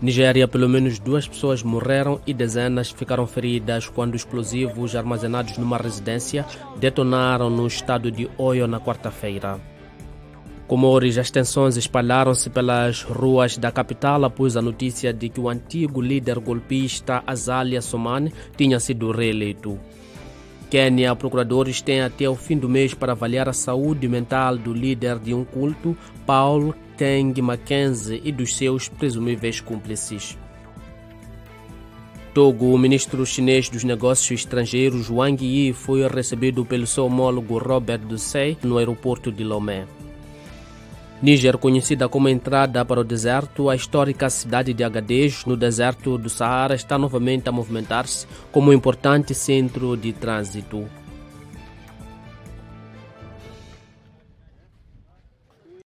Nigéria, pelo menos duas pessoas morreram e dezenas ficaram feridas quando explosivos armazenados numa residência detonaram no estado de Oyo na quarta-feira. Comores, as tensões espalharam-se pelas ruas da capital após a notícia de que o antigo líder golpista Azalia Somane tinha sido reeleito. Quênia, procuradores têm até o fim do mês para avaliar a saúde mental do líder de um culto, Paul Teng Mackenzie, e dos seus presumíveis cúmplices. Togo, o ministro chinês dos negócios estrangeiros Wang Yi foi recebido pelo seu homólogo Robert Ducey no aeroporto de Lomé. Níger, conhecida como entrada para o deserto, a histórica cidade de Agadez, no deserto do Saara, está novamente a movimentar-se como um importante centro de trânsito.